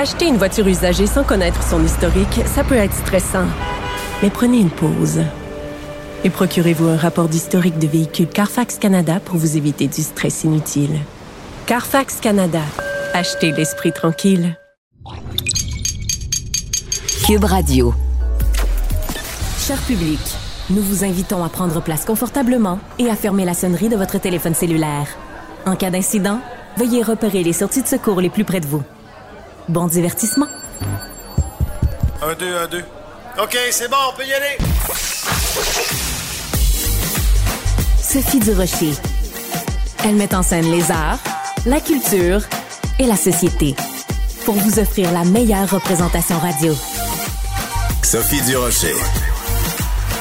Acheter une voiture usagée sans connaître son historique, ça peut être stressant. Mais prenez une pause. Et procurez-vous un rapport d'historique de véhicule Carfax Canada pour vous éviter du stress inutile. Carfax Canada. Achetez l'esprit tranquille. Cube Radio. Cher public, nous vous invitons à prendre place confortablement et à fermer la sonnerie de votre téléphone cellulaire. En cas d'incident, veuillez repérer les sorties de secours les plus près de vous. Bon divertissement. Un, deux, un, deux. OK, c'est bon, on peut y aller. Sophie Durocher. Elle met en scène les arts, la culture et la société pour vous offrir la meilleure représentation radio. Sophie Durocher.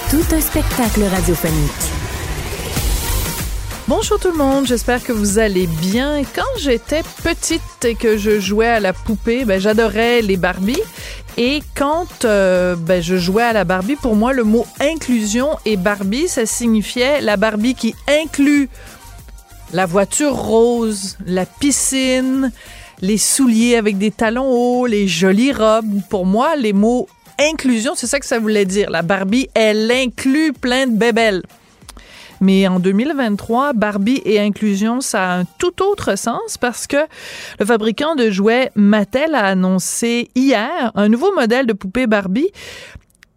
Tout un spectacle radiophonique. Bonjour tout le monde, j'espère que vous allez bien. Quand j'étais petite et que je jouais à la poupée, ben, j'adorais les Barbies. Et quand euh, ben, je jouais à la Barbie, pour moi, le mot inclusion et Barbie, ça signifiait la Barbie qui inclut la voiture rose, la piscine, les souliers avec des talons hauts, les jolies robes. Pour moi, les mots inclusion, c'est ça que ça voulait dire. La Barbie, elle inclut plein de bébelles. Mais en 2023, Barbie et inclusion, ça a un tout autre sens parce que le fabricant de jouets Mattel a annoncé hier un nouveau modèle de poupée Barbie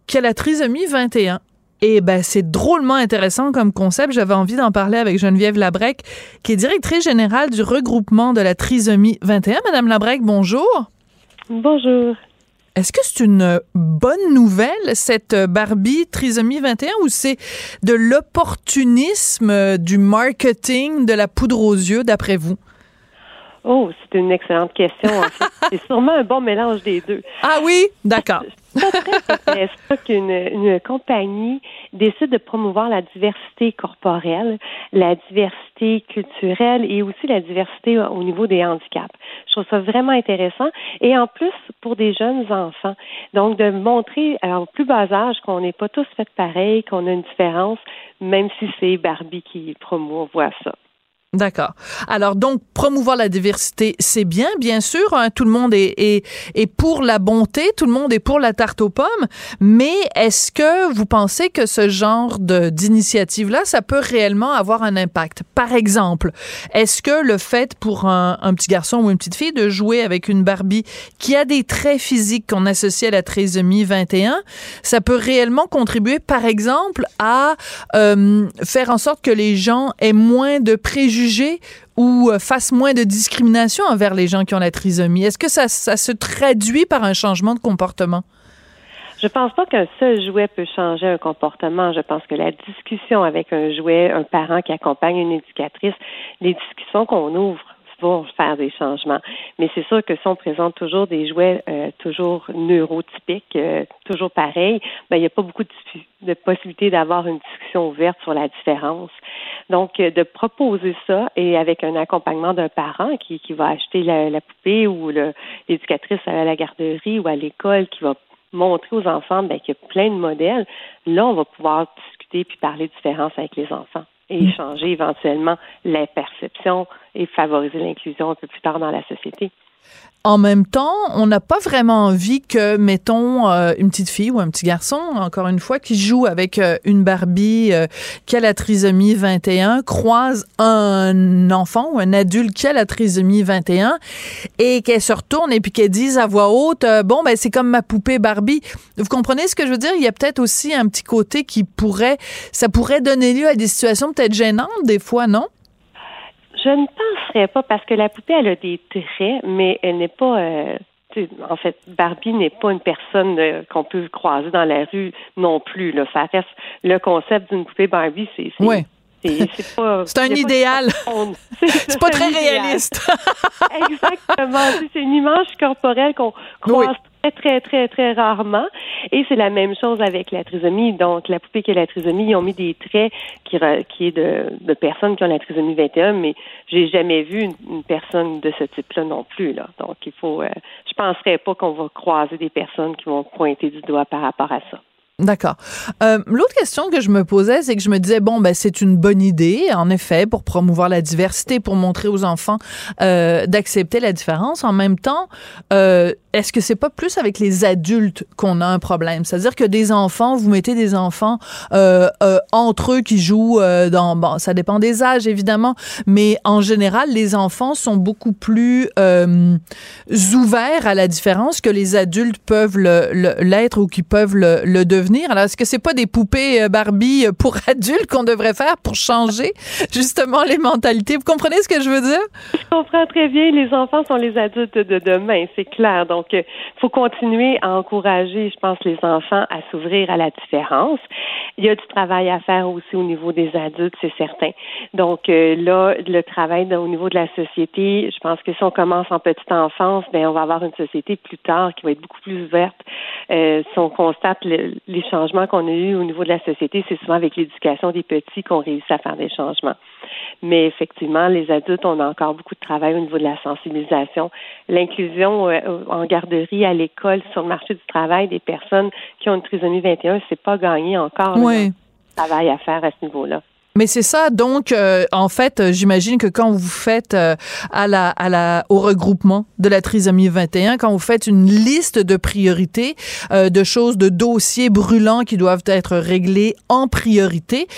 qui a la trisomie 21. Et ben c'est drôlement intéressant comme concept. J'avais envie d'en parler avec Geneviève Labrec, qui est directrice générale du regroupement de la trisomie 21. Madame Labrec, bonjour. Bonjour. Est-ce que c'est une bonne nouvelle, cette Barbie trisomie 21, ou c'est de l'opportunisme du marketing de la poudre aux yeux, d'après vous? Oh, c'est une excellente question. En fait. c'est sûrement un bon mélange des deux. Ah oui? D'accord. C'est ça qu'une une compagnie décide de promouvoir la diversité corporelle, la diversité culturelle et aussi la diversité au niveau des handicaps. Je trouve ça vraiment intéressant. Et en plus, pour des jeunes enfants, donc de montrer au plus bas âge qu'on n'est pas tous faits pareil, qu'on a une différence, même si c'est Barbie qui promouvoit ça. D'accord. Alors donc promouvoir la diversité, c'est bien, bien sûr. Hein, tout le monde est, est, est, pour la bonté, tout le monde est pour la tarte aux pommes. Mais est-ce que vous pensez que ce genre de d'initiative-là, ça peut réellement avoir un impact? Par exemple, est-ce que le fait pour un, un, petit garçon ou une petite fille de jouer avec une Barbie qui a des traits physiques qu'on associe à la trisomie 21, ça peut réellement contribuer, par exemple, à euh, faire en sorte que les gens aient moins de préjugés ou euh, fasse moins de discrimination envers les gens qui ont la trisomie? Est-ce que ça, se traduit par un changement de comportement? Je pense pas qu'un seul jouet peut changer un comportement. Je pense que la discussion avec un jouet, un parent qui accompagne une éducatrice, les discussions qu'on ouvre vont faire des changements. Mais c'est sûr que si on présente toujours des jouets euh, toujours neurotypiques, euh, toujours pareils, ben, il n'y a pas beaucoup de possibilités d'avoir une discussion ouverte sur la différence. Donc, euh, de proposer ça et avec un accompagnement d'un parent qui, qui va acheter la, la poupée ou l'éducatrice à la garderie ou à l'école qui va montrer aux enfants ben, qu'il y a plein de modèles, là, on va pouvoir discuter puis parler de différence avec les enfants et mm. changer éventuellement la perception et favoriser l'inclusion un peu plus tard dans la société. En même temps, on n'a pas vraiment envie que, mettons, euh, une petite fille ou un petit garçon, encore une fois, qui joue avec euh, une Barbie euh, qui a la trisomie 21, croise un enfant ou un adulte qui a la trisomie 21 et qu'elle se retourne et puis qu'elle dise à voix haute, bon, ben c'est comme ma poupée Barbie. Vous comprenez ce que je veux dire? Il y a peut-être aussi un petit côté qui pourrait, ça pourrait donner lieu à des situations peut-être gênantes des fois, non? Je ne penserais pas parce que la poupée, elle a des traits, mais elle n'est pas. Euh, en fait, Barbie n'est pas une personne euh, qu'on peut croiser dans la rue non plus. Là. Ça reste le concept d'une poupée Barbie, c'est ouais. C'est pas. C'est un idéal. C'est pas très réaliste. Exactement. C'est une image corporelle qu'on croise très, très, très, très rarement. Et c'est la même chose avec la trisomie. Donc, la poupée qui a la trisomie, ils ont mis des traits qui, qui est de, de personnes qui ont la trisomie 21, mais j'ai jamais vu une, personne de ce type-là non plus. Là. Donc, il faut. Euh, je penserais pas qu'on va croiser des personnes qui vont pointer du doigt par rapport à ça. D'accord. Euh, L'autre question que je me posais, c'est que je me disais bon ben c'est une bonne idée en effet pour promouvoir la diversité, pour montrer aux enfants euh, d'accepter la différence. En même temps, euh, est-ce que c'est pas plus avec les adultes qu'on a un problème? C'est-à-dire que des enfants, vous mettez des enfants euh, euh, entre eux qui jouent euh, dans bon, ça dépend des âges évidemment, mais en général les enfants sont beaucoup plus ouverts à la différence que les adultes peuvent l'être ou qui peuvent le, le devenir alors, est-ce que c'est pas des poupées euh, Barbie euh, pour adultes qu'on devrait faire pour changer justement les mentalités? Vous comprenez ce que je veux dire? Je comprends très bien. Les enfants sont les adultes de demain, c'est clair. Donc, il euh, faut continuer à encourager, je pense, les enfants à s'ouvrir à la différence. Il y a du travail à faire aussi au niveau des adultes, c'est certain. Donc, là, le travail au niveau de la société, je pense que si on commence en petite enfance, ben on va avoir une société plus tard qui va être beaucoup plus ouverte. si on constate les les changements qu'on a eus au niveau de la société, c'est souvent avec l'éducation des petits qu'on réussit à faire des changements. Mais effectivement, les adultes, on a encore beaucoup de travail au niveau de la sensibilisation. L'inclusion euh, en garderie, à l'école, sur le marché du travail des personnes qui ont une trisomie 21, c'est pas gagné encore. Oui. travail à faire à ce niveau-là. Mais c'est ça, donc euh, en fait, euh, j'imagine que quand vous faites euh, à la, à la, au regroupement de la trisomie 21, quand vous faites une liste de priorités, de choses, de dossiers brûlants qui doivent être réglés en priorité,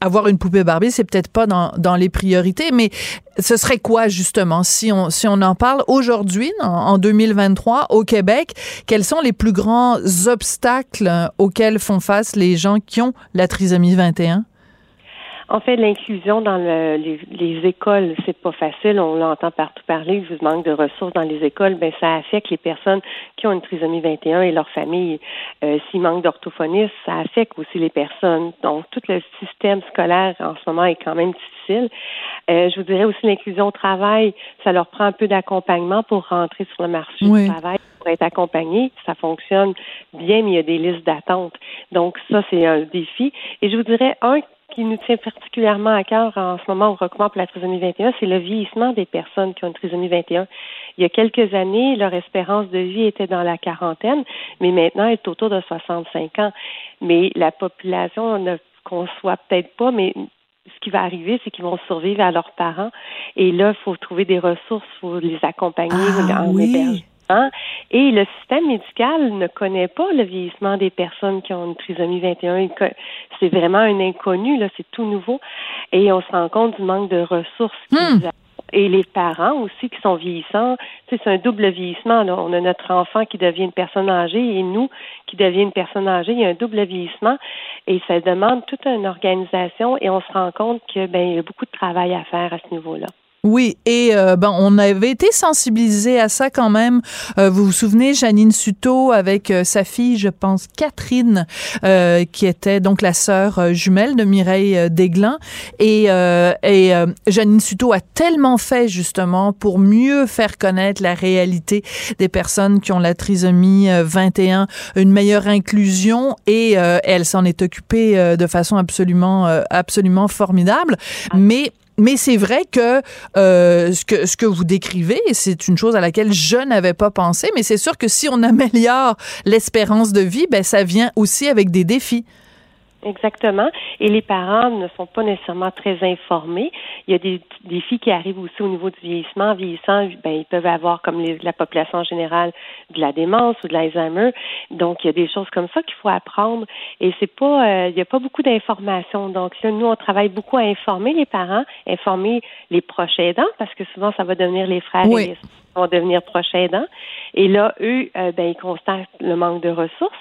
avoir une poupée Barbie, c'est peut-être pas dans, dans les priorités, mais ce serait quoi justement si on si on en parle aujourd'hui en 2023 au Québec? Quels sont les plus grands obstacles auxquels font face les gens qui ont la trisomie 21 en fait, l'inclusion dans le, les, les, écoles, c'est pas facile. On l'entend partout parler. Vous manque de ressources dans les écoles, ben ça affecte les personnes qui ont une trisomie 21 et leur famille. Euh, S'il manque d'orthophonistes, ça affecte aussi les personnes. Donc, tout le système scolaire en ce moment est quand même difficile. Euh, je vous dirais aussi l'inclusion au travail, ça leur prend un peu d'accompagnement pour rentrer sur le marché du travail pour être accompagné. Ça fonctionne bien, mais il y a des listes d'attente. Donc, ça, c'est un défi. Et je vous dirais, un qui nous tient particulièrement à cœur en ce moment au recommand pour la trisomie 21, c'est le vieillissement des personnes qui ont une trisomie 21. Il y a quelques années, leur espérance de vie était dans la quarantaine, mais maintenant, elle est autour de 65 ans. Mais la population ne conçoit peut-être pas, mais ce qui va arriver, c'est qu'ils vont survivre à leurs parents. Et là, il faut trouver des ressources, il faut les accompagner ah, en oui. Et le système médical ne connaît pas le vieillissement des personnes qui ont une trisomie 21. C'est vraiment un inconnu, là, c'est tout nouveau. Et on se rend compte du manque de ressources. Hmm. Et les parents aussi qui sont vieillissants, c'est un double vieillissement. Là. On a notre enfant qui devient une personne âgée et nous qui devient une personne âgée. Il y a un double vieillissement et ça demande toute une organisation et on se rend compte que ben il y a beaucoup de travail à faire à ce niveau-là. Oui, et euh, ben on avait été sensibilisé à ça quand même. Euh, vous vous souvenez, Janine Suto avec euh, sa fille, je pense Catherine, qui était donc la sœur jumelle de Mireille Desglin, et, et Janine Suto a tellement fait justement pour mieux faire connaître la réalité des personnes qui ont la trisomie 21, une meilleure inclusion, et elle s'en est occupée de façon absolument absolument formidable. Mais mais c'est vrai que, euh, ce que ce que vous décrivez, c'est une chose à laquelle je n'avais pas pensé, mais c'est sûr que si on améliore l'espérance de vie, ben ça vient aussi avec des défis. Exactement. Et les parents ne sont pas nécessairement très informés. Il y a des défis qui arrivent aussi au niveau du vieillissement. vieillissant, ben, ils peuvent avoir, comme la population en général, de la démence ou de l'Alzheimer. Donc, il y a des choses comme ça qu'il faut apprendre. Et c'est pas, euh, il n'y a pas beaucoup d'informations. Donc, là, nous, on travaille beaucoup à informer les parents, informer les proches aidants, parce que souvent, ça va devenir les frères et les vont devenir proches aidants. Et là, eux, euh, ben, ils constatent le manque de ressources.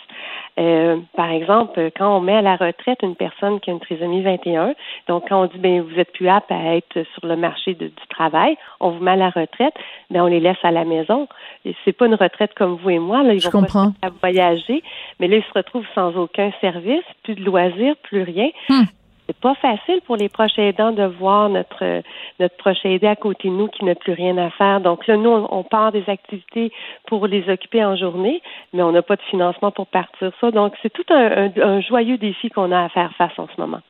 Euh, par exemple, quand on met à la retraite une personne qui a une trisomie 21, donc quand on dit ben vous êtes plus apte à être sur le marché du travail, on vous met à la retraite, ben on les laisse à la maison. C'est pas une retraite comme vous et moi, là, ils vont pas voyager, mais là ils se retrouvent sans aucun service, plus de loisirs, plus rien. Hmm. C'est pas facile pour les proches aidants de voir notre notre proche aidé à côté de nous qui n'a plus rien à faire. Donc là, nous, on, part des activités pour les occuper en journée, mais on n'a pas de financement pour partir ça. Donc c'est tout un, joyeux défi qu'on a à faire face en ce moment.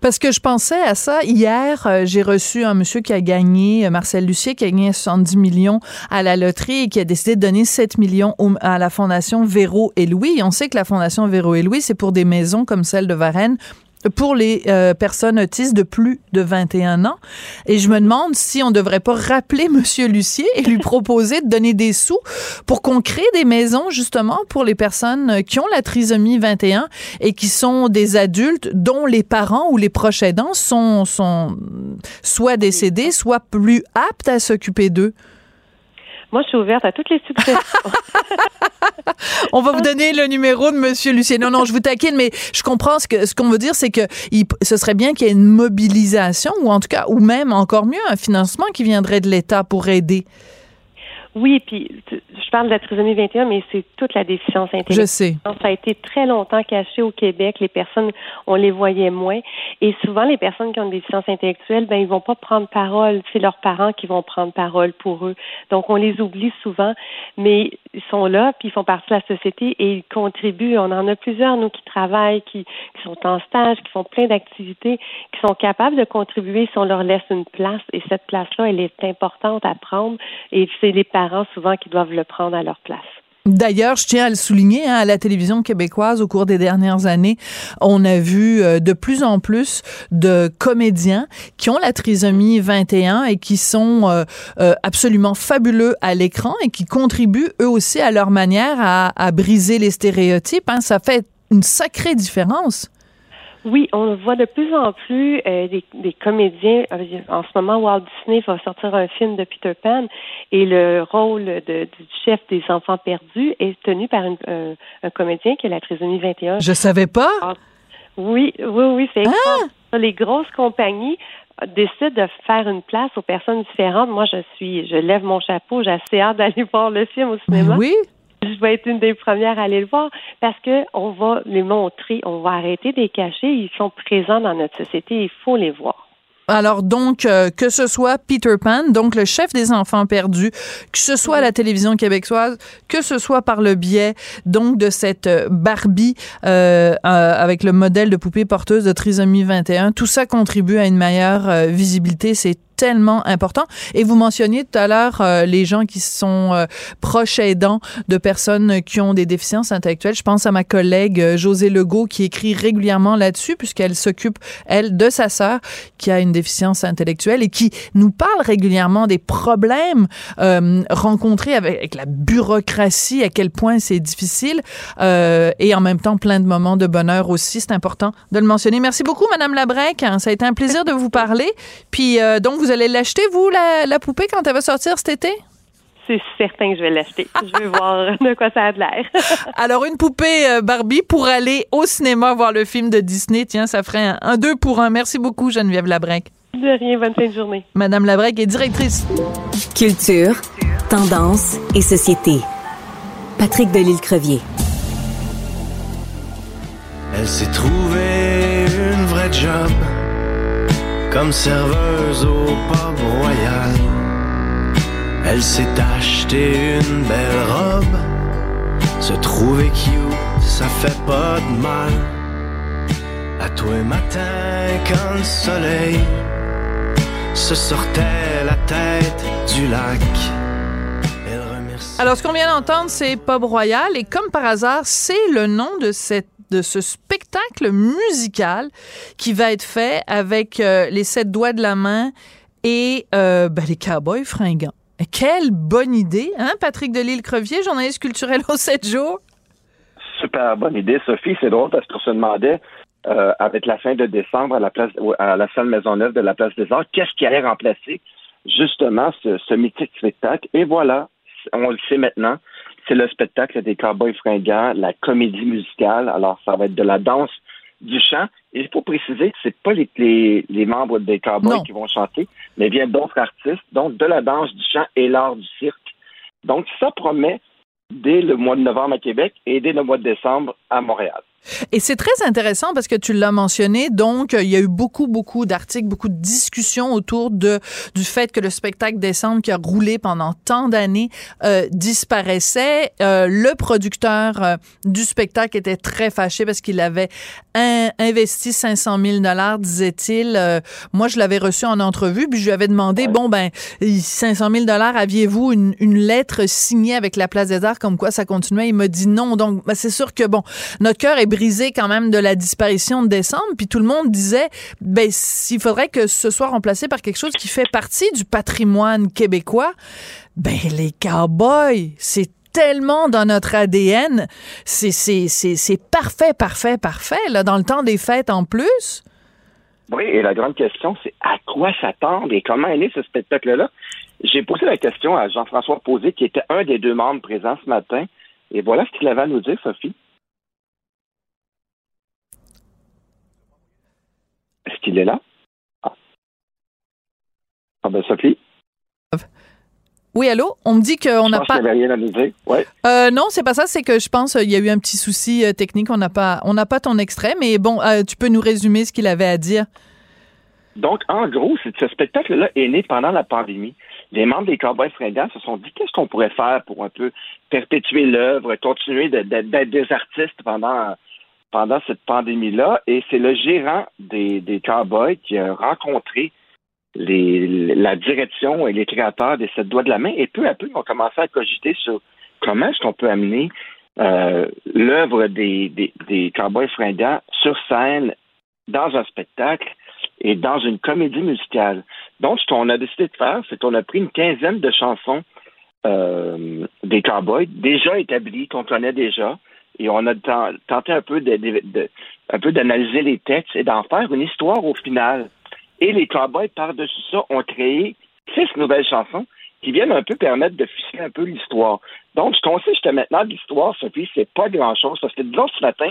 Parce que je pensais à ça. Hier, euh, j'ai reçu un monsieur qui a gagné, euh, Marcel Lucier, qui a gagné 70 millions à la loterie et qui a décidé de donner 7 millions à la Fondation Véro et Louis. on sait que la Fondation Véro et Louis, c'est pour des maisons comme celle de Varennes pour les euh, personnes autistes de plus de 21 ans. Et je me demande si on devrait pas rappeler Monsieur Lucier et lui proposer de donner des sous pour qu'on crée des maisons justement pour les personnes qui ont la trisomie 21 et qui sont des adultes dont les parents ou les proches aidants sont, sont soit décédés, soit plus aptes à s'occuper d'eux. Moi, je suis ouverte à toutes les suggestions. On va vous donner le numéro de Monsieur Lucien. Non, non, je vous taquine, mais je comprends ce que ce qu'on veut dire, c'est que ce serait bien qu'il y ait une mobilisation, ou en tout cas, ou même encore mieux, un financement qui viendrait de l'État pour aider. Oui, puis je parle de la trisomie 21, mais c'est toute la déficience intellectuelle. Je sais. Ça a été très longtemps caché au Québec. Les personnes, on les voyait moins. Et souvent, les personnes qui ont une déficience intellectuelle, ben, ils vont pas prendre parole. C'est leurs parents qui vont prendre parole pour eux. Donc, on les oublie souvent, mais ils sont là, puis ils font partie de la société et ils contribuent. On en a plusieurs, nous, qui travaillent, qui, qui sont en stage, qui font plein d'activités, qui sont capables de contribuer si on leur laisse une place. Et cette place-là, elle est importante à prendre. Et c'est les parents souvent qui doivent le prendre à leur place. D'ailleurs, je tiens à le souligner, hein, à la télévision québécoise, au cours des dernières années, on a vu euh, de plus en plus de comédiens qui ont la trisomie 21 et qui sont euh, euh, absolument fabuleux à l'écran et qui contribuent eux aussi à leur manière à, briser les stéréotypes. Hein. Ça fait une sacrée différence. Oui, on voit de plus en plus euh, des, comédiens. Euh, en ce moment, Walt Disney va sortir un film de Peter Pan et le rôle de, du chef des enfants perdus est tenu par un, comédien qui est la trisomie 21. Je savais pas. Ah, oui, oui, oui, c'est ah! Les grosses compagnies décident de faire une place aux personnes différentes. Moi, je suis, je lève mon chapeau, j'ai assez hâte d'aller voir le film au cinéma. Oui je vais être une des premières à aller le voir parce que on va les montrer, on va arrêter de les cacher. Ils sont présents dans notre société, il faut les voir. Alors donc euh, que ce soit Peter Pan, donc le chef des enfants perdus, que ce soit à la télévision québécoise, que ce soit par le biais donc de cette euh, Barbie euh, avec le modèle de poupée porteuse de trisomie 21, tout ça contribue à une meilleure visibilité. C'est tellement important. Et vous mentionniez tout à l'heure euh, les gens qui sont euh, proches aidants de personnes qui ont des déficiences intellectuelles. Je pense à ma collègue euh, José Legault qui écrit régulièrement là-dessus puisqu'elle s'occupe, elle, de sa sœur qui a une déficience intellectuelle et qui nous parle régulièrement des problèmes rencontrés avec, la bureaucratie, à quel point c'est difficile et en même temps plein de moments de bonheur aussi. C'est important de le mentionner. Merci beaucoup, Madame Labrec. Ça a été un plaisir de vous parler. Puis donc, vous allez l'acheter, vous, la, poupée, quand elle va sortir cet été? C'est certain que je vais l'acheter. Je vais voir de quoi ça a de l'air. Alors, une poupée euh, Barbie pour aller au cinéma voir le film de Disney. Tiens, ça ferait un, deux pour un. Merci beaucoup, Geneviève Labrec. De rien, bonne fin de journée. Madame Labrec est directrice. Culture, tendance et société. Patrick Delisle-Crevier. Elle s'est trouvée une vraie job comme serveuse au pub royal. Elle s'est acheté une belle robe, se trouver cute, ça fait pas de mal. À tous les matins quand le soleil se sortait la tête du lac. Alors, ce qu'on vient d'entendre, c'est Pub Royal, et comme par hasard, c'est le nom de cette de ce spectacle musical qui va être fait avec euh, les sept doigts de la main et euh, ben, les cowboys fringants. Quelle bonne idée, hein, Patrick Delisle-Crevier, journaliste culturel au 7 jours? Super bonne idée, Sophie. C'est drôle parce qu'on se demandait, euh, avec la fin de décembre à la place à la salle Maisonneuve de la Place des Arts, qu'est-ce qui allait remplacer justement ce, ce mythique spectacle? Et voilà, on le sait maintenant, c'est le spectacle des Cowboys fringants, la comédie musicale. Alors, ça va être de la danse, du chant. Et il faut préciser que c'est pas les, les, membres des Cowboys qui vont chanter, mais bien d'autres artistes. Donc, de la danse, du chant et l'art du cirque. Donc, ça promet dès le mois de novembre à Québec et dès le mois de décembre à Montréal. Et c'est très intéressant parce que tu l'as mentionné, donc il y a eu beaucoup, beaucoup d'articles, beaucoup de discussions autour de du fait que le spectacle décembre qui a roulé pendant tant d'années euh, disparaissait. Euh, le producteur euh, du spectacle était très fâché parce qu'il avait investi 500 000 dollars, disait-il. Euh, moi, je l'avais reçu en entrevue, puis je lui avais demandé, bon ben, 500 000 dollars, aviez-vous une, une, lettre signée avec la Place des Arts comme quoi ça continuait? Il m'a dit non. Donc, ben, c'est sûr que bon, notre cœur est brisé quand même de la disparition de décembre, puis tout le monde disait, ben, s'il faudrait que ce soit remplacé par quelque chose qui fait partie du patrimoine québécois, ben, les cowboys, c'est tellement dans notre ADN. C'est, c'est parfait, parfait, parfait, là, dans le temps des fêtes en plus. Oui, et la grande question, c'est à quoi s'attendre et comment est né ce spectacle-là? J'ai posé la question à Jean-François Posé, qui était un des deux membres présents ce matin, et voilà ce qu'il avait à nous dire, Sophie. Qu'il est là? Ah, ah ben, Sophie? Oui, allô? On me dit qu'on n'a pas. rien à nous dire. Ouais. Euh, non, c'est pas ça. C'est que je pense qu'il y a eu un petit souci euh, technique. On n'a pas, on n'a pas ton extrait, mais bon, euh, tu peux nous résumer ce qu'il avait à dire. Donc, en gros, ce spectacle-là est né pendant la pandémie. Les membres des Cowboys fringants se sont dit qu'est-ce qu'on pourrait faire pour un peu perpétuer l'œuvre, continuer d'être des artistes pendant pendant cette pandémie-là. Et c'est le gérant des, des Cowboys qui a rencontré la direction et les créateurs des sept doigts de la main, et peu à peu, ils ont commencé à cogiter sur comment est-ce qu'on peut amener euh, l'œuvre des, des, des cowboys fringants sur scène, dans un spectacle et dans une comédie musicale. Donc, ce qu'on a décidé de faire, c'est qu'on a pris une quinzaine de chansons euh, des cowboys déjà établies, qu'on connaît déjà, et on a tenté un peu de, de un peu d'analyser les textes et d'en faire une histoire au final. Et les Cowboys, par-dessus ça, ont créé six nouvelles chansons qui viennent un peu permettre de ficeler un peu l'histoire. Donc, ce qu'on sait jusqu'à maintenant de l'histoire, Sophie, c'est pas grand-chose. Parce que, disons, ce matin,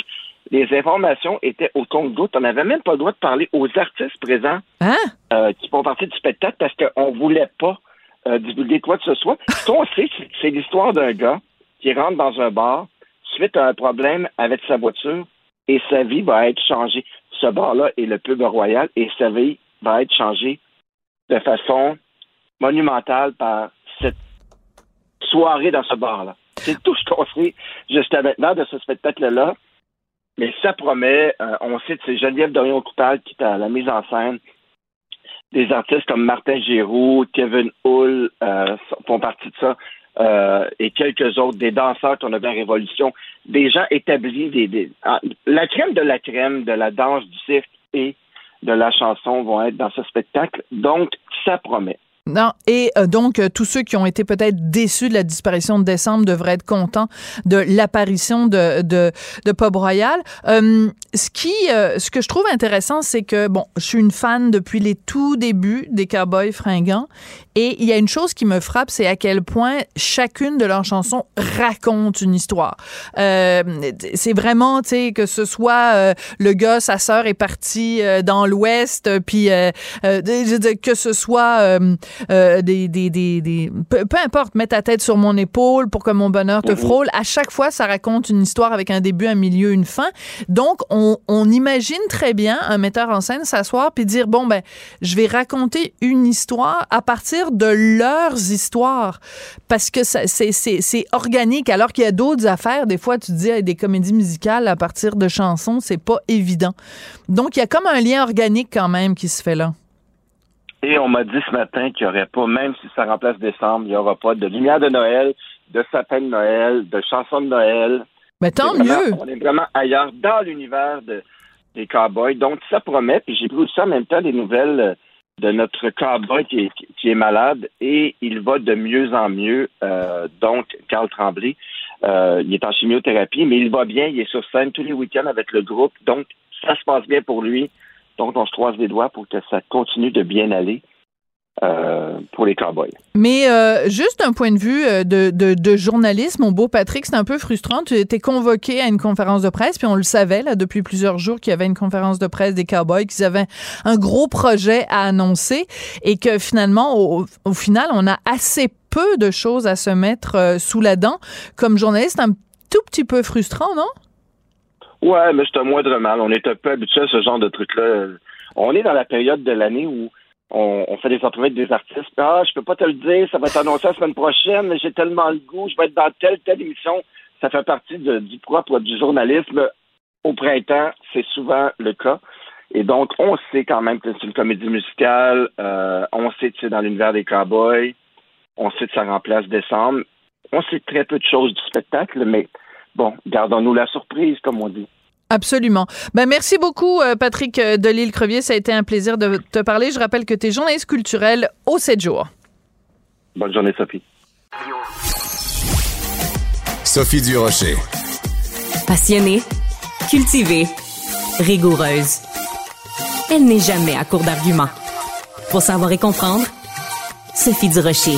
les informations étaient au compte-gouttes. On n'avait même pas le droit de parler aux artistes présents hein? euh, qui font partie du spectacle parce qu'on ne voulait pas euh, divulguer quoi que ce soit. Ce qu'on sait, c'est l'histoire d'un gars qui rentre dans un bar suite à un problème avec sa voiture et sa vie va être changée. Ce bar-là est le pub royal et sa vie va être changé de façon monumentale par cette soirée dans ce bar-là. C'est tout ce qu'on sait jusqu'à maintenant de ce spectacle-là. Mais ça promet, euh, on que c'est Geneviève Dorion-Coupal qui est à la mise en scène. Des artistes comme Martin Giroux, Kevin Hull euh, font partie de ça. Euh, et quelques autres, des danseurs qu'on avait en Révolution, des gens établis, des, ah, la crème de la crème de la danse du cirque et de la chanson vont être dans ce spectacle. Donc, ça promet. Non, et euh, donc euh, tous ceux qui ont été peut-être déçus de la disparition de décembre devraient être contents de l'apparition de, de, de Pop Royal. Euh, ce qui, ce que je trouve intéressant, c'est que bon, je suis une fan depuis les tout débuts des Cowboys fringants, et il y a une chose qui me frappe, c'est à quel point chacune de leurs chansons raconte une histoire. c'est vraiment, tu sais, que ce soit le gars, sa sœur est partie dans l'Ouest, puis que ce soit euh, des, des, des, peu, importe, mets ta tête sur mon épaule pour que mon bonheur te frôle. À chaque fois, ça raconte une histoire avec un début, un milieu, une fin. Donc, on, on imagine très bien un metteur en scène s'asseoir puis dire bon ben, je vais raconter une histoire à partir de leurs histoires parce que c'est organique. Alors qu'il y a d'autres affaires, des fois, tu te dis des comédies musicales à partir de chansons, c'est pas évident. Donc, il y a comme un lien organique quand même qui se fait là. Et on m'a dit ce matin qu'il n'y aurait pas, même si ça remplace décembre, il n'y aura pas de lumière de Noël, de sapin de Noël, de chansons de Noël. Mais tant mieux! On est vraiment ailleurs dans l'univers des cowboys. Donc, ça promet. Puis j'ai pris aussi en même temps des nouvelles de notre cowboy qui est, qui est malade et il va de mieux en mieux. Euh, donc, Carl Tremblay, euh, il est en chimiothérapie, mais il va bien. Il est sur scène tous les week-ends avec le groupe. Donc, ça se passe bien pour lui. Donc, on se croise les doigts pour que ça continue de bien aller. Euh, pour les cowboys. Mais euh, juste un point de vue euh, de, de, journaliste, mon beau Patrick, c'est un peu frustrant. Tu étais convoqué à une conférence de presse, puis on le savait là depuis plusieurs jours qu'il y avait une conférence de presse des cowboys, qu'ils avaient un gros projet à annoncer et que finalement, au, au final, on a assez peu de choses à se mettre sous la dent. Comme journaliste, un tout petit peu frustrant, non? Ouais, mais c'est un moindre mal. On est un peu habitué à ce genre de truc-là. On est dans la période de l'année où on, fait des entrevues avec des artistes. Ah, je peux pas te le dire, ça va être annoncé la semaine prochaine, mais j'ai tellement le goût, je vais être dans telle, telle émission. Ça fait partie du propre du journalisme. Au printemps, c'est souvent le cas. Et donc, on sait quand même que c'est une comédie musicale. Euh, on sait que c'est dans l'univers des cowboys. On sait que ça remplace décembre. On sait très peu de choses du spectacle, mais bon, gardons-nous la surprise, comme on dit. Absolument. Ben, merci beaucoup, euh, Patrick euh, Delisle-Crevier. Ça a été un plaisir de te parler. Je rappelle que tu es journaliste culturel au 7 jours. Bonne journée, Sophie. Sophie Durocher. Passionnée, cultivée, rigoureuse. Elle n'est jamais à court d'arguments. Pour savoir et comprendre, Sophie Durocher.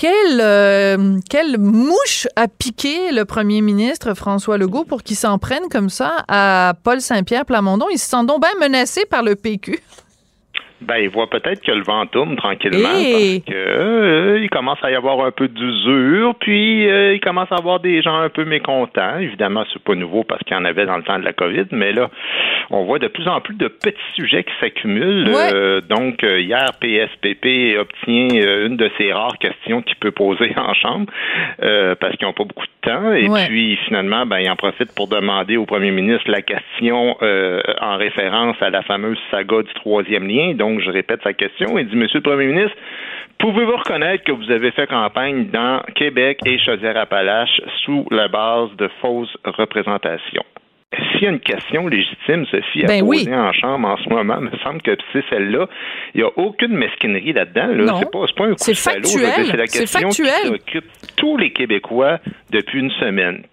Quelle, euh, quelle mouche a piqué le premier ministre François Legault pour qu'il s'en prenne comme ça à Paul Saint-Pierre Plamondon? Il se sent donc bien menacé par le PQ. Ben, il voit peut-être que le vent tourne tranquillement parce que euh, il commence à y avoir un peu d'usure, puis euh, il commence à avoir des gens un peu mécontents. Évidemment, c'est pas nouveau parce qu'il y en avait dans le temps de la COVID, mais là, on voit de plus en plus de petits sujets qui s'accumulent. Euh, donc, hier, PSPP obtient une de ces rares questions qu'il peut poser en chambre parce qu'ils n'ont pas beaucoup de temps. Et puis, finalement, ben, il en profite pour demander au premier ministre la question en référence à la fameuse saga du troisième lien. Donc, donc je répète sa question. Il dit, Monsieur le Premier ministre, Pouvez-vous reconnaître que vous avez fait campagne dans Québec et Chaudière-Appalaches sous la base de fausses représentations? S'il y a une question légitime, Sophie, à ben poser en chambre en ce moment, il me semble que c'est celle-là. Il n'y a aucune mesquinerie là-dedans. Là. C'est pas, pas un coup de C'est la question qui occupe tous les Québécois depuis une semaine.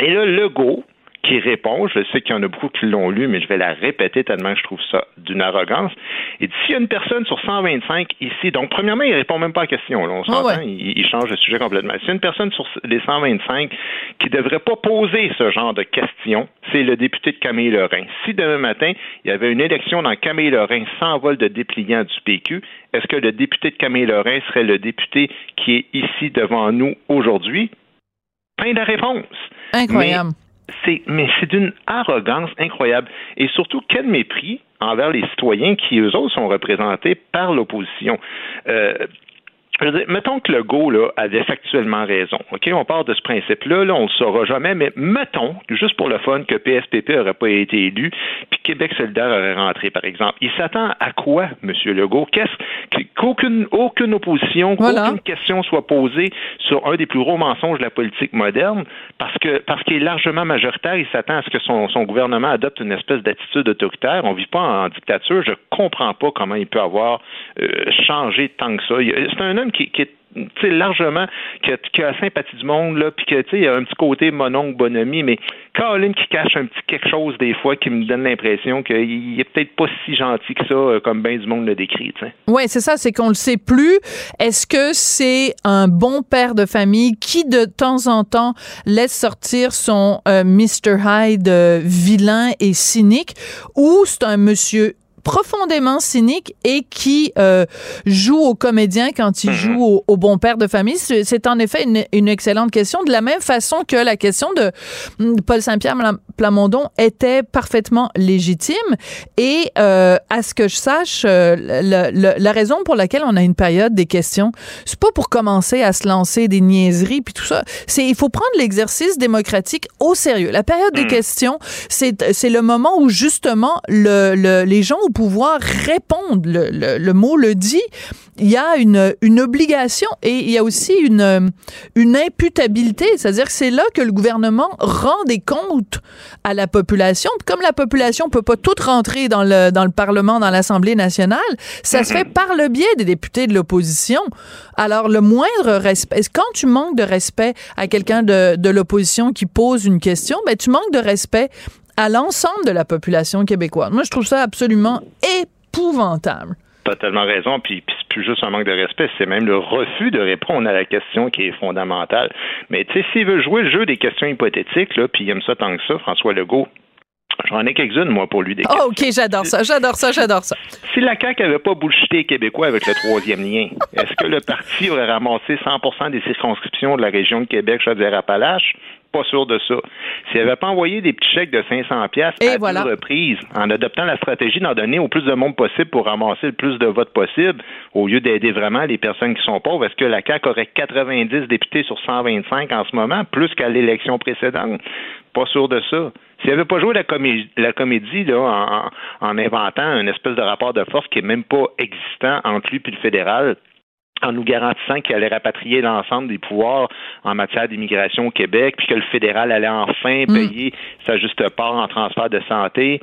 Et là, Legault, qui répond, je sais qu'il y en a beaucoup qui l'ont lu, mais je vais la répéter tellement je trouve ça d'une arrogance. Il dit s'il y a une personne sur 125 ici, donc premièrement, il répond même pas à la question. Là, on ah s'entend, il, change de sujet complètement. S'il y a une personne sur les 125 qui devrait pas poser ce genre de questions, c'est le député de Camille-Lorrain. Si demain matin, il y avait une élection dans Camille-Lorrain sans vol de dépliant du PQ, est-ce que le député de Camille-Lorrain serait le député qui est ici devant nous aujourd'hui? Fin de réponse. Incroyable c'est mais c'est d'une arrogance incroyable et surtout quel mépris envers les citoyens qui eux autres sont représentés par l'opposition. Euh, mettons que le go là, avait factuellement raison. OK, on part de ce principe-là, là, on le saura jamais, mais mettons, juste pour le fun, que PSPP n'aurait pas été élu, puis Québec solidaire aurait rentré, par exemple. Il s'attend à quoi, M. Legault? Qu'est-ce qu'aucune aucune opposition, qu'aucune question soit posée sur un des plus gros mensonges de la politique moderne, parce que parce qu'il est largement majoritaire, il s'attend à ce que son, son gouvernement adopte une espèce d'attitude autoritaire. On vit pas en dictature. Je comprends pas comment il peut avoir euh, changé tant que ça. C'est un homme qui, est largement, qui a, la sympathie du monde, là, puis que, tu sais, il y a un petit côté mononcle, bonhomie, mais Caroline qui cache un petit quelque chose des fois qui me donne l'impression qu'il est peut-être pas si gentil que ça, euh, comme bien du monde le décrit, Oui, c'est ça, c'est qu'on le sait plus. Est-ce que c'est un bon père de famille qui, de temps en temps, laisse sortir son euh, Mr. Hyde euh, vilain et cynique, ou c'est un monsieur profondément cynique et qui euh, joue au comédien quand il mhm. joue au, bon père de famille? C'est en effet une, excellente question. De la même façon que la question de hmm, Paul Saint-Pierre Plamondon était parfaitement légitime. Et euh, à ce que je sache, euh, la raison pour laquelle on a une période des questions, c'est pas pour commencer à se lancer des niaiseries puis tout ça. C'est il faut prendre l'exercice démocratique au sérieux. La période des mhm. questions, c'est le moment où justement le, le les gens pouvoir répondre. Le, mot le dit. Il y a une, obligation et il y a aussi une, imputabilité. C'est-à-dire que c'est là que le gouvernement rend des comptes à la population. Comme la population peut pas toute rentrer dans le, dans le Parlement, dans l'Assemblée nationale, ça se fait par le biais des députés de l'opposition. Alors, le moindre respect, quand tu manques de respect à quelqu'un de, de l'opposition qui pose une question, ben, tu manques de respect à l'ensemble de la population québécoise. Moi, je trouve ça absolument épouvantable. totalement raison, puis, puis c'est plus juste un manque de respect, c'est même le refus de répondre à la question qui est fondamentale. Mais tu sais, s'il veut jouer le jeu des questions hypothétiques, là, puis il aime ça tant que ça, François Legault, J'en ai quelques-unes, moi, pour lui. Des oh, OK, j'adore ça, j'adore ça, j'adore ça. Si la CAQ n'avait pas bullshité les Québécois avec le troisième lien, est-ce que le parti aurait ramassé 100% des circonscriptions de la région de Québec, Chaudière-Appalaches? Pas sûr de ça. S'il n'avait pas envoyé des petits chèques de 500 pièces à voilà. deux reprises, en adoptant la stratégie d'en donner au plus de monde possible pour ramasser le plus de votes possible, au lieu d'aider vraiment les personnes qui sont pauvres, est-ce que la CAQ aurait 90 députés sur 125 en ce moment, plus qu'à l'élection précédente? Pas sûr de ça. S'il n'avait pas joué la comédie, la comédie là, en, inventant une espèce de rapport de force qui n'est même pas existant entre lui et le fédéral, en nous garantissant qu'il allait rapatrier l'ensemble des pouvoirs en matière d'immigration au Québec, puis que le fédéral allait enfin mm. payer sa juste part en transfert de santé,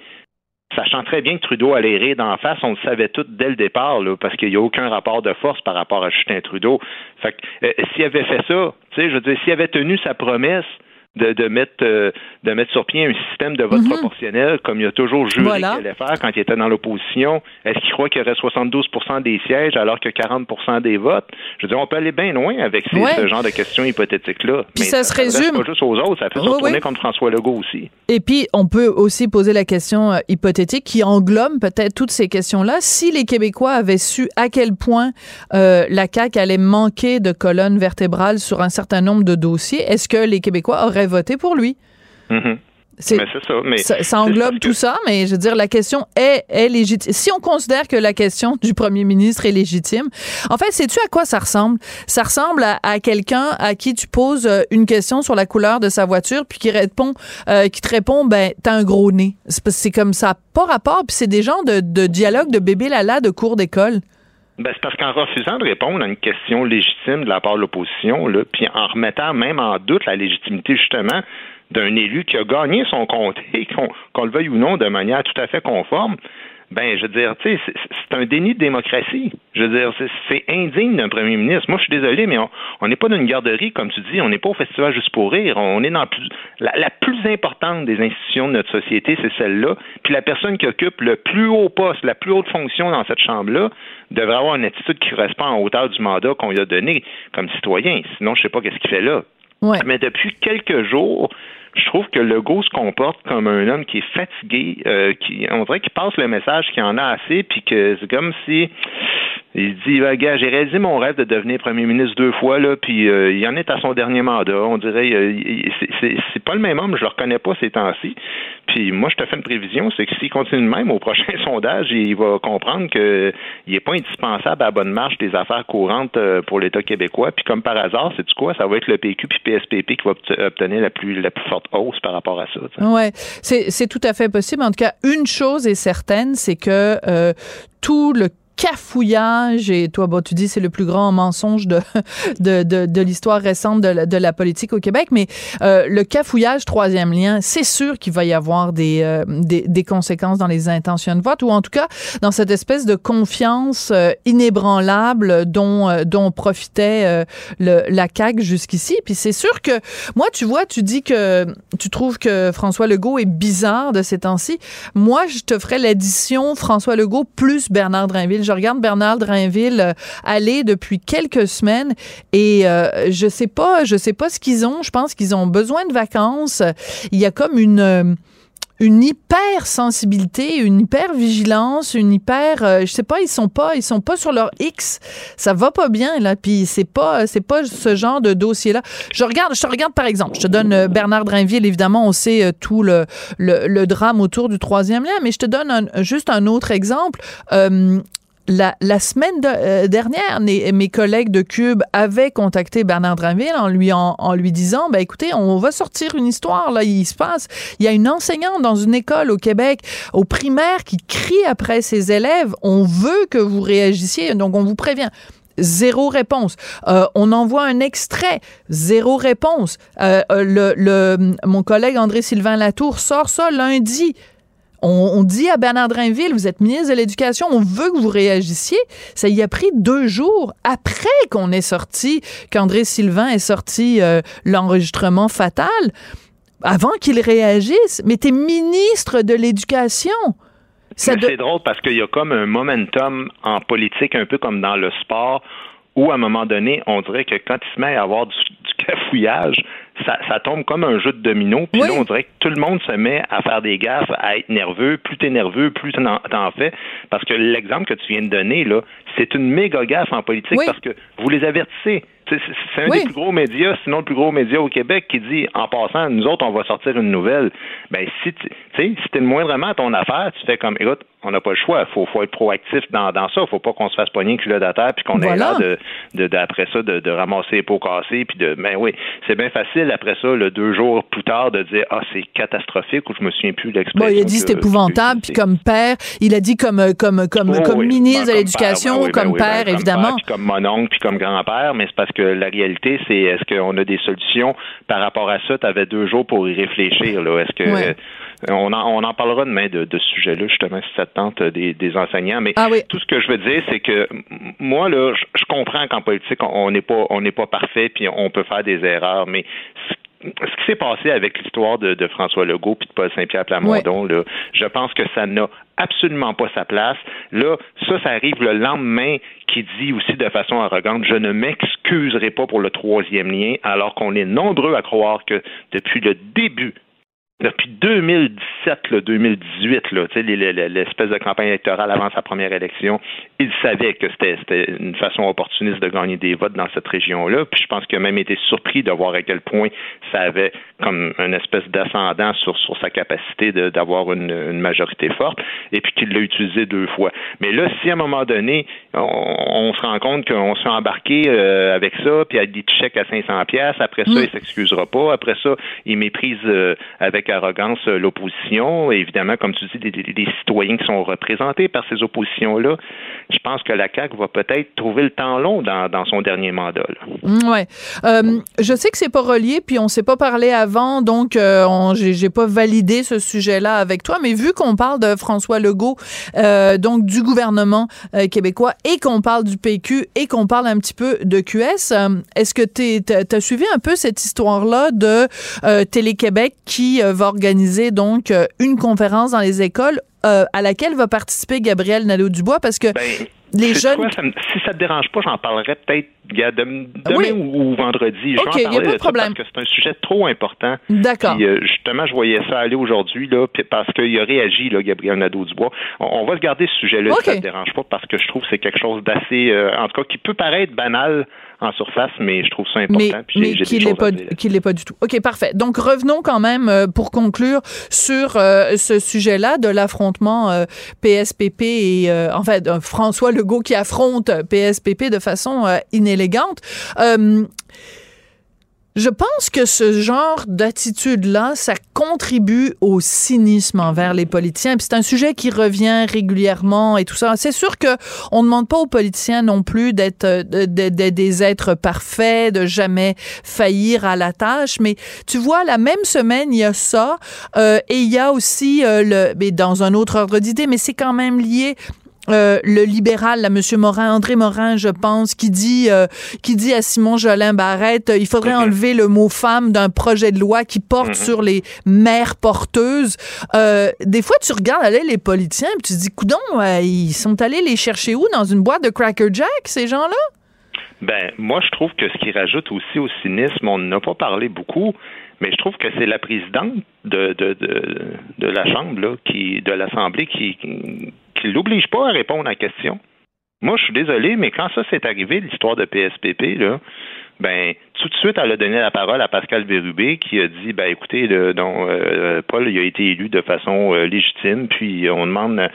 sachant très bien que Trudeau allait rire d'en face, on le savait tout dès le départ, là, parce qu'il n'y a aucun rapport de force par rapport à Justin Trudeau. Fait que, euh, s'il avait fait ça, tu sais, je veux dire, s'il avait tenu sa promesse de, de, mettre, euh, de mettre sur pied un système de vote mhm. proportionnel, comme il a toujours juré qu'il allait faire quand il était dans l'opposition. Est-ce qu'il croit qu'il y aurait 72% des sièges alors que 40% des votes? Je veux dire, on peut aller bien loin avec ce genre de questions hypothétiques-là. Mais ça, se résume. pas juste aux autres, ça fait se retourner contre François Legault aussi. Et puis, on peut aussi poser la question euh, hypothétique qui englobe peut-être toutes ces questions-là. Si les Québécois avaient su à quel point euh, la CAQ allait manquer de colonnes vertébrales sur un certain nombre de dossiers, est-ce que les Québécois auraient voté pour lui. Mm-hmm. C'est, ça, ça, englobe tout ça, mais je veux dire, la question est, est légitime. Si on considère que la question du premier ministre est légitime, en fait, sais-tu à quoi ça ressemble? Ça ressemble à, quelqu'un à qui tu poses euh, une question sur la couleur de sa voiture, puis qui répond, euh, qui te répond, ben, t'as un gros nez. C'est, comme ça, pas rapport, puis c'est des gens de, de dialogue de bébé lala de cours d'école. Ben, c'est parce qu'en refusant de répondre à une question légitime de la part de l'opposition, puis en remettant même en doute la légitimité justement d'un élu qui a gagné son comté, qu'on le veuille ou non, de manière tout à fait conforme, ben, je veux dire, tu sais, c'est un déni de démocratie. Je veux dire, c'est indigne d'un premier ministre. Moi, je suis désolé, mais on n'est pas dans une garderie, comme tu dis. On n'est pas au festival juste pour rire. On est dans la, plus importante des institutions de notre société, c'est celle-là. Puis la personne qui occupe le plus haut poste, la plus haute fonction dans cette chambre-là, devrait avoir une attitude qui correspond en hauteur du mandat qu'on lui a donné comme citoyen. Sinon, je sais pas qu'est-ce qu'il fait là. Mais depuis quelques jours, je trouve que Legault se comporte comme un homme qui est fatigué, euh, qui on dirait qu'il passe le message qu'il en a assez, puis que c'est comme si il dit bah, gars, j'ai réalisé mon rêve de devenir premier ministre deux fois là, puis euh, il en est à son dernier mandat. On dirait euh, c'est pas le même homme, je le reconnais pas ces temps-ci. Puis moi, je te fais une prévision, c'est que s'il continue de même au prochain sondage, il va comprendre que il est pas indispensable à bonne marche des affaires courantes pour l'État québécois. Puis comme par hasard, c'est quoi, ça va être le PQ puis PSPP qui va obtenir la plus la plus forte hausse par rapport à ça. Oui, c'est tout à fait possible. En tout cas, une chose est certaine, c'est que euh, tout le cafouillage et toi bon tu dis c'est le plus grand mensonge de de, de, de l'histoire récente de la, de la, politique au Québec mais euh, le cafouillage troisième lien c'est sûr qu'il va y avoir des, euh, des, des conséquences dans les intentions de vote ou en tout cas dans cette espèce de confiance euh, inébranlable dont euh, dont profitait le, la CAQ jusqu'ici. Puis c'est sûr que moi tu vois tu dis que tu trouves que François Legault est bizarre de ces temps-ci. Moi je te ferais l'addition François Legault plus Bernard Drinville je regarde Bernard Drainville euh, aller depuis quelques semaines et euh, je sais pas, je sais pas ce qu'ils ont. Je pense qu'ils ont besoin de vacances. Il y a comme une euh, une hyper sensibilité, une hyper vigilance, une hyper je sais pas, ils sont pas ils sont pas sur leur X. Ça va pas bien là, puis c'est pas c'est pas ce genre de dossier là. Je regarde je te regarde par exemple, je te donne Bernard Drainville évidemment, on sait tout le, le, drame autour du troisième lien, mais je te donne juste un autre exemple la, la, semaine euh, dernière, mes, collègues de Cube avaient contacté Bernard Drinville en lui, en, lui disant, ben écoutez, on va sortir une histoire, là, il se passe. Il y a une enseignante dans une école au Québec, au primaire, qui crie après ses élèves, on veut que vous réagissiez, donc on vous prévient. Zéro réponse. Euh, on envoie un extrait. Zéro réponse. Euh, le, le, mon collègue André Sylvain Latour sort ça lundi. On, dit à Bernard Drainville, vous êtes ministre de l'Éducation, on veut que vous réagissiez. Ça y a pris deux jours après qu'on est sorti, qu'André Sylvain ait sorti euh, l'enregistrement fatal, avant qu'il réagisse. Mais t'es ministre de l'Éducation. C'est drôle parce qu'il y a comme un momentum en politique, un peu comme dans le sport, où à un moment donné, on dirait que quand il se met à avoir du, cafouillage, ça, ça, tombe comme un jeu de domino. Puis là, on dirait que tout le monde se met à faire des gaffes, à être nerveux. Plus t'es nerveux, plus t'en fais. Parce que l'exemple que tu viens de donner, là, c'est une méga gaffe en politique parce que vous les avertissez. C'est un des plus gros médias, sinon le plus gros média au Québec, qui dit en passant, nous autres, on va sortir une nouvelle. Ben, si tu sais, si t'es moindrement à ton affaire, tu fais comme écoute, on n'a pas le choix. Il faut, faut, être proactif dans, dans ça. faut pas qu'on se fasse pogner culotte à terre puis qu'on ait l'air de, de, d'après ça de, de, ramasser les pots cassés puis de ben oui, c'est bien facile après ça, le deux jours plus tard, de dire Ah, c'est catastrophique ou je me souviens plus de l'expression. Bon, il a dit c'est épouvantable, puis comme père, il a dit comme comme comme, oh, comme ministre de l'Éducation, ben comme père, évidemment. comme mon oncle, puis comme grand-père, mais c'est parce que la réalité, c'est est-ce qu'on a des solutions par rapport à ça? Tu avais deux jours pour y réfléchir. Là. Est-ce que on, en, on en parlera demain de, de ce sujet-là, justement, si ça tente des, des enseignants. Mais ah tout ce que je veux dire, c'est que moi, là, je, comprends qu'en politique, on n'est pas on n'est pas parfait, puis on peut faire des erreurs, mais ce qui s'est passé avec l'histoire de, de, François Legault puis de Paul Saint-Pierre Plamondon, là, je pense que ça n'a absolument pas sa place. Là, ça, ça arrive le lendemain qui dit aussi de façon arrogante, je ne m'excuserai pas pour le troisième lien, alors qu'on est nombreux à croire que depuis le début depuis 2017, là, 2018, là, l'espèce de campagne électorale avant sa première élection, il savait que c'était une façon opportuniste de gagner des votes dans cette région-là. Puis je pense qu'il a même été surpris de voir à quel point ça avait comme une espèce d'ascendant sur, sur sa capacité d'avoir une, une, majorité forte, et puis qu'il l'a utilisé deux fois. Mais là, si à un moment donné, on, se rend compte qu'on se fait embarquer euh, avec ça, puis a des chèques à 500 pièces, après ça, mm. il s'excusera pas, après ça, il méprise euh, avec arrogance euh, l'opposition. Évidemment, comme tu dis, des, citoyens qui sont représentés par ces oppositions-là. Je pense que la CAQ va peut-être trouver le temps long dans, son dernier mandat. Mm, ouais. Euh, je sais que c'est pas relié, puis on s'est pas parlé avant, donc euh, j'ai pas validé ce sujet-là avec toi. Mais vu qu'on parle de François Legault, donc du gouvernement québécois, et qu'on parle du PQ, et qu'on parle un petit peu de QS, est-ce que tu as suivi un peu cette histoire-là de Télé-Québec qui va organiser donc euh, une conférence dans les écoles euh, à laquelle va participer Gabriel Nadeau-Dubois parce que ben, les jeunes... si ça te dérange pas, j'en parlerai peut-être demain ou, vendredi. OK, il n'y a pas de problème. Parce que c'est un sujet trop important. D'accord. Euh, justement, je voyais ça aller aujourd'hui là, parce qu'il a réagi, là, Gabriel Nadeau-Dubois. On, va se garder ce sujet-là si ça ne te dérange pas parce que je trouve que c'est quelque chose d'assez, en tout cas, qui peut paraître banal en surface, mais je trouve ça important. Mais, mais qu'il n'est pas, pas du tout. OK, parfait. Donc, revenons quand même, euh, pour conclure, sur euh, ce sujet-là de l'affrontement PSPP euh, et, en fait, François Legault qui affronte PSPP de façon inélégante. Je pense que ce genre d'attitude-là, ça contribue au cynisme envers les politiciens. C'est un sujet qui revient régulièrement et tout ça. C'est sûr que on ne demande pas aux politiciens non plus d'être euh, des êtres parfaits, de jamais faillir à la tâche. Mais tu vois, la même semaine, il y a ça euh, et il y a aussi euh, le, mais dans un autre ordre d'idée, mais c'est quand même lié euh, le libéral, là, Monsieur Morin, André Morin, je pense, qui dit, euh, qui dit à Simon Jolin Barrette, euh, il faudrait enlever le mot femme d'un projet de loi qui porte mm-hmm. sur les mères porteuses. des fois, tu regardes aller les politiciens, et tu te dis, coudon, ils sont allés les chercher où? Dans une boîte de Cracker Jack, ces gens-là? Ben, moi, je trouve que ce qui rajoute aussi au cynisme, on n'a pas parlé beaucoup, mais je trouve que c'est la présidente de, de, de, de la Chambre, là, qui, de l'Assemblée, qui, qui l'oblige pas à répondre à la question. Moi, je suis désolé, mais quand ça s'est arrivé, l'histoire de PSPP, là, ben tout de suite, elle a donné la parole à Pascal Bérubé qui a dit ben écoutez, le, euh, Paul a été élu de façon euh, légitime, puis on demande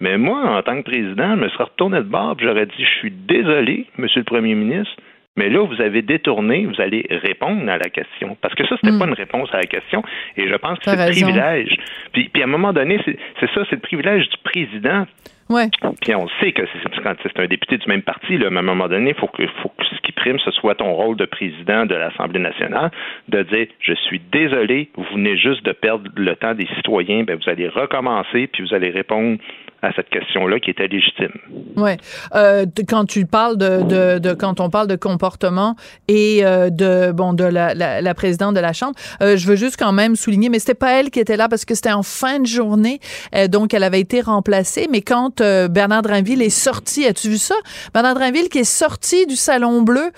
mais moi, en tant que président, je me serais retourné de bord, j'aurais dit je suis désolé, monsieur le premier ministre, mais là, vous avez détourné, vous allez répondre à la question. Parce que ça, c'était hmm. pas une réponse à la question. Et je pense que c'est le privilège. Puis, puis, à un moment donné, c'est ça, c'est le privilège du président. Ouais. Puis on sait que c'est quand c'est un député du même parti, là, mais à un moment donné, il faut que, faut que ce qui prime, ce soit ton rôle de président de l'Assemblée nationale, de dire je suis désolé, vous venez juste de perdre le temps des citoyens, ben vous allez recommencer, puis vous allez répondre à cette question-là qui était légitime. Ouais. Euh, quand tu parles de, quand on parle de comportement et euh, de bon de la, la, présidente de la chambre, euh, je veux juste quand même souligner, mais c'était pas elle qui était là parce que c'était en fin de journée, donc elle avait été remplacée. Mais quand Bernard Drinville est sorti, as-tu vu ça? Bernard Drinville qui est sorti du salon bleu,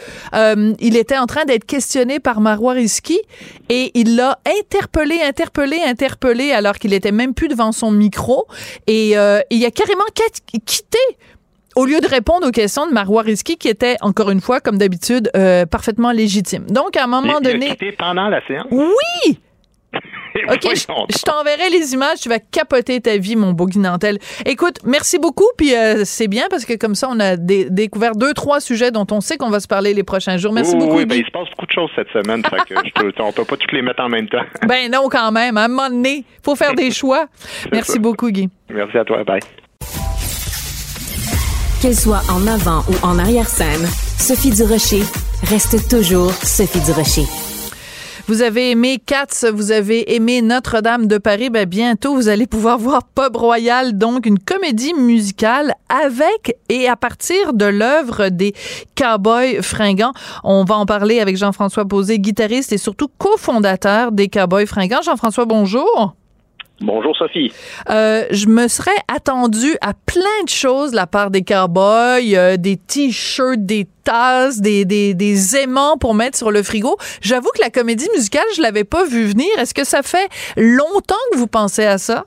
il était en train d'être questionné par Marois Risky et il l'a interpellé, interpellé, interpellé alors qu'il était même plus devant son micro et il a carrément quitté au lieu de répondre aux questions de Marois Risky, qui était, encore une fois, comme d'habitude, euh, parfaitement légitime. Donc, à un moment il, donné... Il a quitté pendant la séance? Oui! OK, je, je t'enverrai les images. Tu vas capoter ta vie, mon beau Guinantel. Écoute, merci beaucoup. Puis euh, c'est bien parce que comme ça, on a dé découvert deux, trois sujets dont on sait qu'on va se parler les prochains jours. Merci oui, beaucoup. Oui, ben, il se passe beaucoup de choses cette semaine. fait que je peux, on peut pas toutes les mettre en même temps. ben non, quand même. À un moment donné, il faut faire des choix. Merci ça. beaucoup, Guy. Merci à toi. Bye. Qu'elle soit en avant ou en arrière-scène, Sophie Durocher reste toujours Sophie Durocher. Vous avez aimé Katz, vous avez aimé Notre-Dame de Paris, ben bientôt vous allez pouvoir voir Pub Royal, donc une comédie musicale avec et à partir de l'œuvre des Cowboys fringants. On va en parler avec Jean-François Posé, guitariste et surtout cofondateur des Cowboys fringants. Jean-François, bonjour. Bonjour Sophie. Euh, je me serais attendu à plein de choses de la part des cowboys, euh, des t-shirts, des tasses, des, des, des aimants pour mettre sur le frigo. J'avoue que la comédie musicale, je l'avais pas vu venir. Est-ce que ça fait longtemps que vous pensez à ça?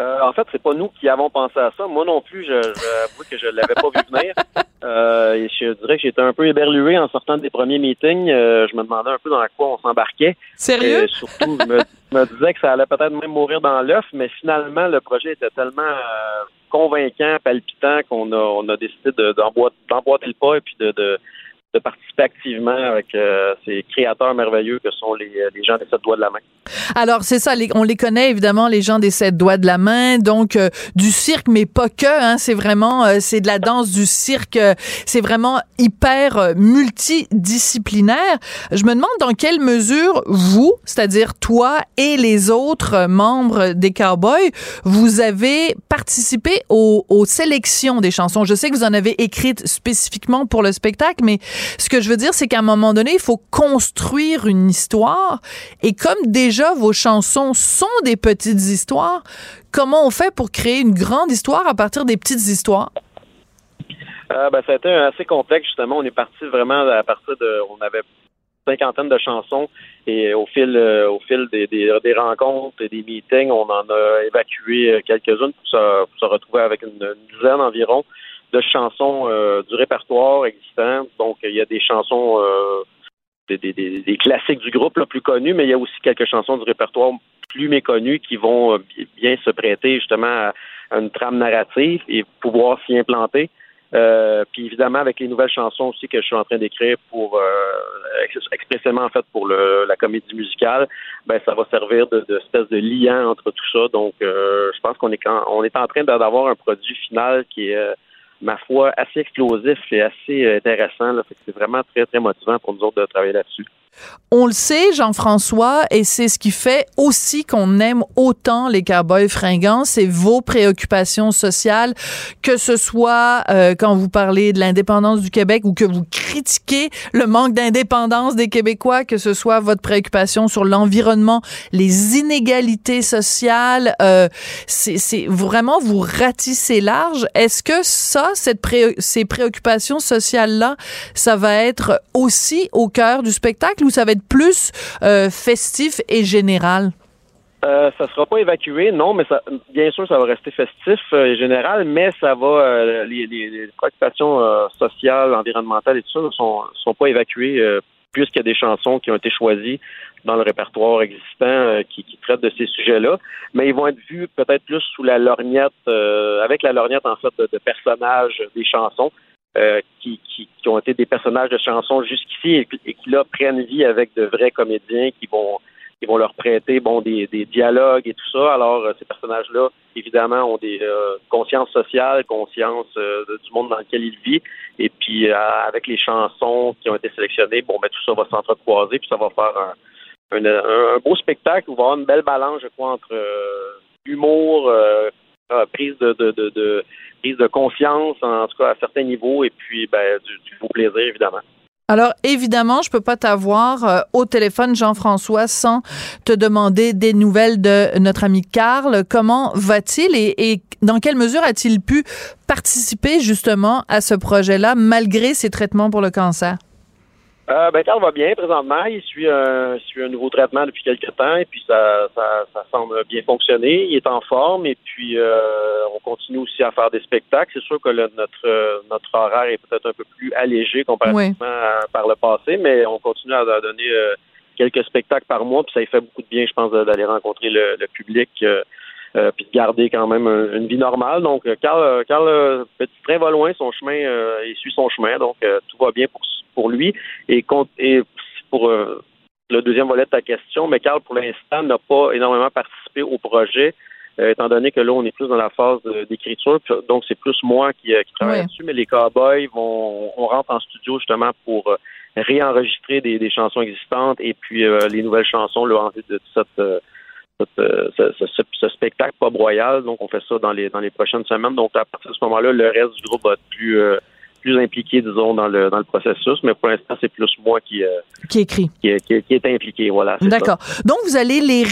Euh, en fait, c'est pas nous qui avons pensé à ça. Moi non plus, je, j'avoue que je l'avais pas vu venir. Euh, et je dirais que j'étais un peu éberlué en sortant des premiers meetings. Euh, je me demandais un peu dans quoi on s'embarquait. Sérieux? Et surtout, je me, me, disais que ça allait peut-être même mourir dans l'œuf, mais finalement, le projet était tellement euh, convaincant, palpitant qu'on a, on a décidé de, d'emboîter, d'emboîter le pas et puis de, de de participer activement avec euh, ces créateurs merveilleux que sont les, les, gens des sept doigts de la main. Alors c'est ça, les, on les connaît évidemment les gens des sept doigts de la main, donc euh, du cirque mais pas que, hein, c'est vraiment euh, c'est de la danse du cirque, c'est vraiment hyper multidisciplinaire. Je me demande dans quelle mesure vous, c'est-à-dire toi et les autres membres des Cowboys, vous avez participé aux, aux sélections des chansons. Je sais que vous en avez écrites spécifiquement pour le spectacle, mais ce que je veux dire, c'est qu'à un moment donné, il faut construire une histoire. Et comme déjà vos chansons sont des petites histoires, comment on fait pour créer une grande histoire à partir des petites histoires? Euh, ben, ça a été assez complexe, justement. On est parti vraiment à partir de. On avait cinquantaine de chansons et au fil euh, au fil des, des, rencontres et des meetings, on en a évacué quelques-unes pour se, pour se retrouver avec une, une dizaine environ de chansons euh, du répertoire existant. Donc, il y a des chansons, euh, des, des, des, classiques du groupe le plus connus, mais il y a aussi quelques chansons du répertoire plus méconnues qui vont euh, bien se prêter justement à, une trame narrative et pouvoir s'y implanter. Euh, puis évidemment avec les nouvelles chansons aussi que je suis en train d'écrire pour euh, expressément en fait pour le, la comédie musicale, ben ça va servir de, de espèce de liant entre tout ça. Donc euh, je pense qu'on est on est en train d'avoir un produit final qui est ma foi, assez explosif et assez intéressant. Là. C'est vraiment très, très motivant pour nous autres de travailler là-dessus. On le sait, Jean-François, et c'est ce qui fait aussi qu'on aime autant les cowboys fringants, c'est vos préoccupations sociales, que ce soit euh, quand vous parlez de l'indépendance du Québec ou que vous critiquez le manque d'indépendance des Québécois, que ce soit votre préoccupation sur l'environnement, les inégalités sociales, euh, c'est vraiment vous ratissez large. Est-ce que ça, ces préoccupations sociales-là, ça va être aussi au cœur du spectacle? Ou ça va être plus euh, festif et général? Euh, ça sera pas évacué, non, mais bien sûr, ça va rester festif euh, général, mais ça va, euh, les, préoccupations euh, sociales, environnementales et tout ça ne sont, pas évacuées puisqu'il y a des chansons qui ont été choisies dans le répertoire existant qui, qui, traitent de ces sujets-là, mais ils vont être vus peut-être plus sous la lorgnette, avec la lorgnette en fait de, de personnages des chansons. Euh, qui, qui, qui, ont été des personnages de chansons jusqu'ici et, qui là prennent vie avec de vrais comédiens qui vont qui vont leur prêter bon des, des dialogues et tout ça. Alors euh, ces personnages-là, évidemment, ont des euh, consciences sociales, conscience euh, du monde dans lequel ils vivent. Et puis avec les chansons qui ont été sélectionnées, bon ben tout ça va s'entrecroiser puis ça va faire un, beau spectacle où va avoir une belle balance, je crois, entre humour prise de, prise de confiance, en tout cas à certains niveaux, et puis ben, du, beau plaisir, évidemment. Alors, évidemment, je peux pas t'avoir euh, au téléphone, Jean-François, sans te demander des nouvelles de notre ami Carl. Comment va-t-il et, dans quelle mesure a-t-il pu participer justement à ce projet-là malgré ses traitements pour le cancer? Euh, ben, Carl va bien présentement. Il suit un, suit un nouveau traitement depuis quelques temps et puis ça, ça, ça semble bien fonctionner. Il est en forme et puis euh, on continue aussi à faire des spectacles. C'est sûr que le, notre, notre horaire est peut-être un peu plus allégé comparativement Oui. à- par le passé, mais on continue à, à donner euh, quelques spectacles par mois puis ça fait beaucoup de bien, je pense, d'aller rencontrer le, le public. Euh, euh, puis de garder quand même un- une vie normale. Donc, euh, Carl, euh, Carl euh, Petit Train va loin, son chemin, euh, il suit son chemin, donc euh, tout va bien pour, pour lui. Et, et pour euh, le deuxième volet de ta question, mais Carl, pour l'instant, n'a pas énormément participé au projet, euh, étant donné que là, on est plus dans la phase de- d'écriture, donc c'est plus moi qui, euh, qui travaille là-dessus, mais les Cowboys vont, on rentre en studio justement pour euh, réenregistrer des, des chansons existantes et puis euh, les nouvelles chansons là, en vue de cette, euh, cette, euh, ce, ce- ce- ce spectacle pop royal. Donc, on fait ça dans les dans les prochaines semaines. Donc, à partir de ce moment-là, le reste du groupe va être plus euh, plus impliqué, disons, dans le dans le processus. Mais pour l'instant, c'est plus moi qui euh, Qui écrit. qui, qui, qui est impliqué. Voilà. D'accord. Donc, vous allez les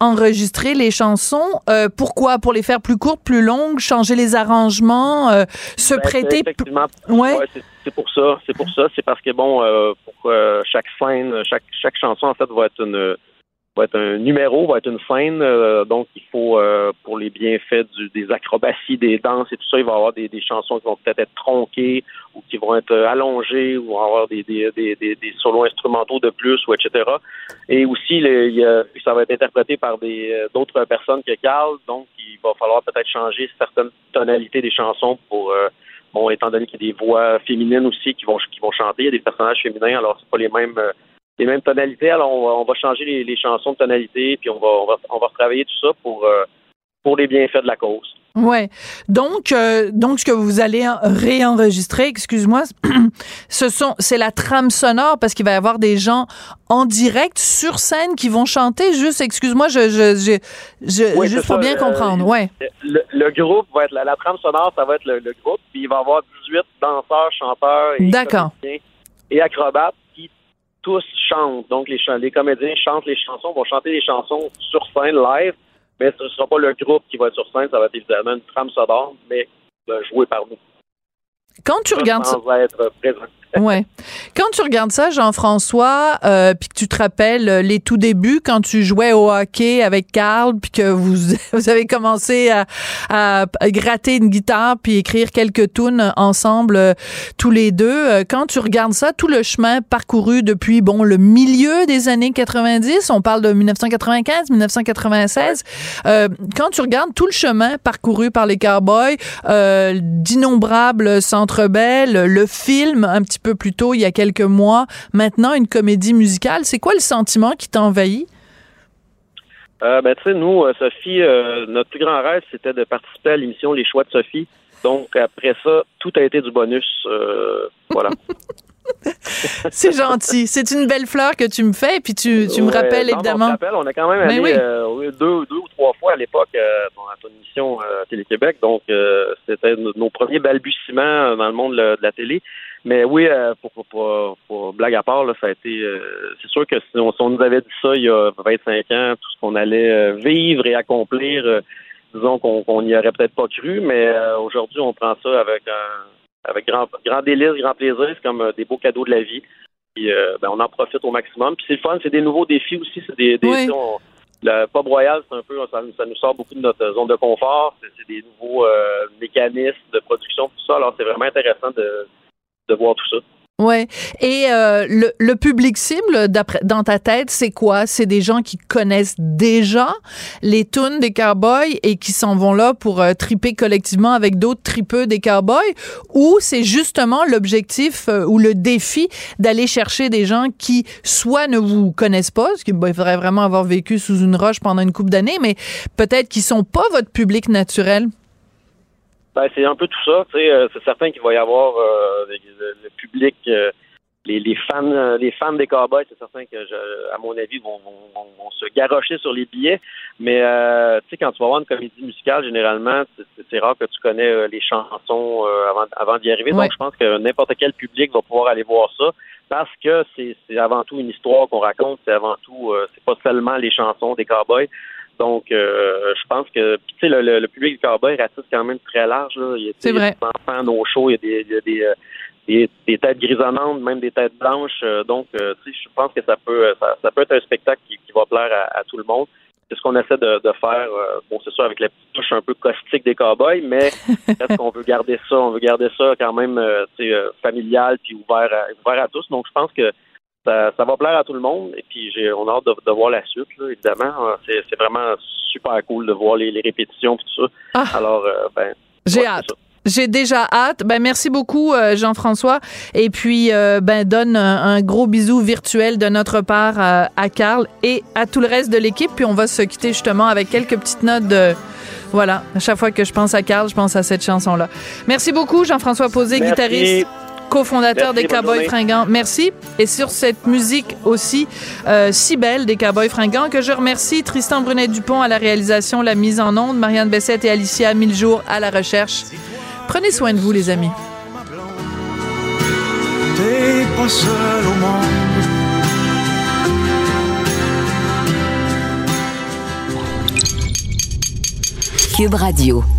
réenregistrer, les chansons. Euh, pourquoi? Pour les faire plus courtes, plus longues, changer les arrangements, euh, se Ben, prêter... Effectivement. Ouais. Ouais, c'est- pour ça. C'est pour ça. C'est parce que bon, euh, pour euh, chaque scène, chaque chaque chanson en fait va être une va être un numéro, va être une scène. euh, donc il faut euh, pour les bienfaits du, des acrobaties, des danses et tout ça, il va y avoir des, des chansons qui vont peut-être être tronquées ou qui vont être euh, allongées ou avoir des des, des, des, solos instrumentaux de plus ou etc. Et aussi le- il ça va être interprété par d'autres personnes que Carl, donc il va falloir peut-être changer certaines tonalités des chansons pour Bon, étant donné qu'il y a des voix féminines aussi qui vont qui vont chanter, il y a des personnages féminins, alors c'est pas les mêmes les mêmes tonalités. Alors on va, on va changer les, les chansons de tonalité, puis on va on va on va retravailler tout ça pour euh, pour les bienfaits de la cause. Ouais. Donc, euh, donc ce que vous allez en- réenregistrer, excuse-moi, ce sont, c'est la trame sonore parce qu'il va y avoir des gens en direct sur scène qui vont chanter. Juste, excuse-moi, je, je, je, je- Oui, juste pour ça, bien euh, comprendre. Ouais. Le, le groupe va être la, la trame sonore, ça va être le, le groupe, puis il va y avoir 18 danseurs, chanteurs et D'accord. et acrobates tous chantent. Donc les, les comédiens chantent les chansons, vont chanter les chansons sur scène live, mais ce ne sera pas le groupe qui va être sur scène, ça va être évidemment une trame sonore, mais jouée par nous. Quand tu regardes ça, sans être présent. Ouais. Quand tu regardes ça, Jean-François, euh, puis que tu te rappelles euh, les tout débuts quand tu jouais au hockey avec Carl, puis que vous, vous avez commencé à, à gratter une guitare puis écrire quelques tunes ensemble euh, tous les deux. euh, quand tu regardes ça, tout le chemin parcouru depuis bon le milieu des années 90, on parle de 1995, 1996. euh, quand tu regardes tout le chemin parcouru par les Cowboys, d'innombrables Centre Bell, le film un petit peu plus tôt il y a quelques mois, maintenant une comédie musicale, c'est quoi le sentiment qui t'envahit? Euh, ben, tu sais, nous, euh, Sophie, euh, notre plus grand rêve, c'était de participer à l'émission Les Choix de Sophie. Donc, après ça, tout a été du bonus. euh, voilà. C'est gentil. C'est une belle fleur que tu me fais, puis tu, tu me Ouais, rappelles évidemment. On, rappelle, on a quand même Mais allé oui. euh, deux, deux ou trois fois à l'époque euh, dans ton émission euh, Télé-Québec. Donc, c'était nos, nos premiers balbutiements dans le monde de la télé. Mais oui, euh, pour, pour, pour, pour blague à part, là, ça a été. euh, c'est sûr que si on, si on nous avait dit ça il y a 25 ans, tout ce qu'on allait euh, vivre et accomplir, euh, disons qu'on n'y aurait peut-être pas cru. Mais aujourd'hui, on prend ça avec un, avec grand, grand délice, grand plaisir. C'est comme des beaux cadeaux de la vie. Puis, euh, ben, on en profite au maximum. Puis c'est le fun, c'est des nouveaux défis aussi. C'est des, Oui. on- le pop royal, c'est un peu, ça, ça nous sort beaucoup de notre zone de confort. C'est, des nouveaux mécanismes de production, tout ça. Alors c'est vraiment intéressant de, de voir tout ça. Ouais. Et euh, le, public cible, dans ta tête, c'est quoi? C'est des gens qui connaissent déjà les tunes des cowboys et qui s'en vont là pour euh, triper collectivement avec d'autres tripeux des cowboys? Ou c'est justement l'objectif euh, ou le défi d'aller chercher des gens qui soit ne vous connaissent pas, parce qu'il il faudrait vraiment avoir vécu sous une roche pendant une couple d'années, mais peut-être qui sont pas votre public naturel? Ben, c'est un peu tout ça. tu sais, euh, c'est certain qu'il va y avoir euh, le, le public euh, les, les fans euh, les fans des Cowboys, c'est certain que, je, à mon avis, vont, vont, vont, se garrocher sur les billets. Mais euh, tu sais, quand tu vas voir une comédie musicale, généralement, c'est rare que tu connais euh, les chansons avant, avant d'y arriver. Donc, je pense que n'importe quel public va pouvoir aller voir ça parce que c'est avant tout une histoire qu'on raconte. C'est avant tout, c'est pas seulement les chansons des Cowboys. Donc, je pense que tu sais, le, le, public des Cowboys ratisse quand même très large. Là. Il y a, des enfants, nos shows, il y a des, il y a des des, têtes grisonnantes, même des têtes blanches. Euh, donc, euh, je pense que ça peut, ça, peut être un spectacle qui, va plaire à, tout le monde. C'est ce qu'on essaie de, faire. Euh, bon, c'est sûr avec la petite touche un peu caustique des cowboys, mais est-ce qu'on veut garder ça On veut garder ça quand même, familial puis ouvert à, ouvert à tous. Donc, je pense que ça, va plaire à tout le monde. Et puis, j'ai, on a hâte de, voir la suite, évidemment. C'est, vraiment super cool de voir les, répétitions et tout ça. Ah. Alors, ben, j'ai hâte. J'ai déjà hâte. Ben merci beaucoup euh, Jean-François et puis euh, ben donne un, gros bisou virtuel de notre part à, à Carl et à tout le reste de l'équipe puis on va se quitter justement avec quelques petites notes de voilà, à chaque fois que je pense à Carl, je pense à cette chanson là. Merci beaucoup Jean-François Posé, guitariste cofondateur des Cowboys Fringants. Merci. Et sur cette musique aussi euh, si belle des Cowboys Fringants, que je remercie Tristan Brunet-Dupont à la réalisation, la mise en onde, Marianne Bessette et Alicia Mille-Jours à la recherche. Prenez soin de vous, les amis. T'es pas seul au monde. Cube Radio.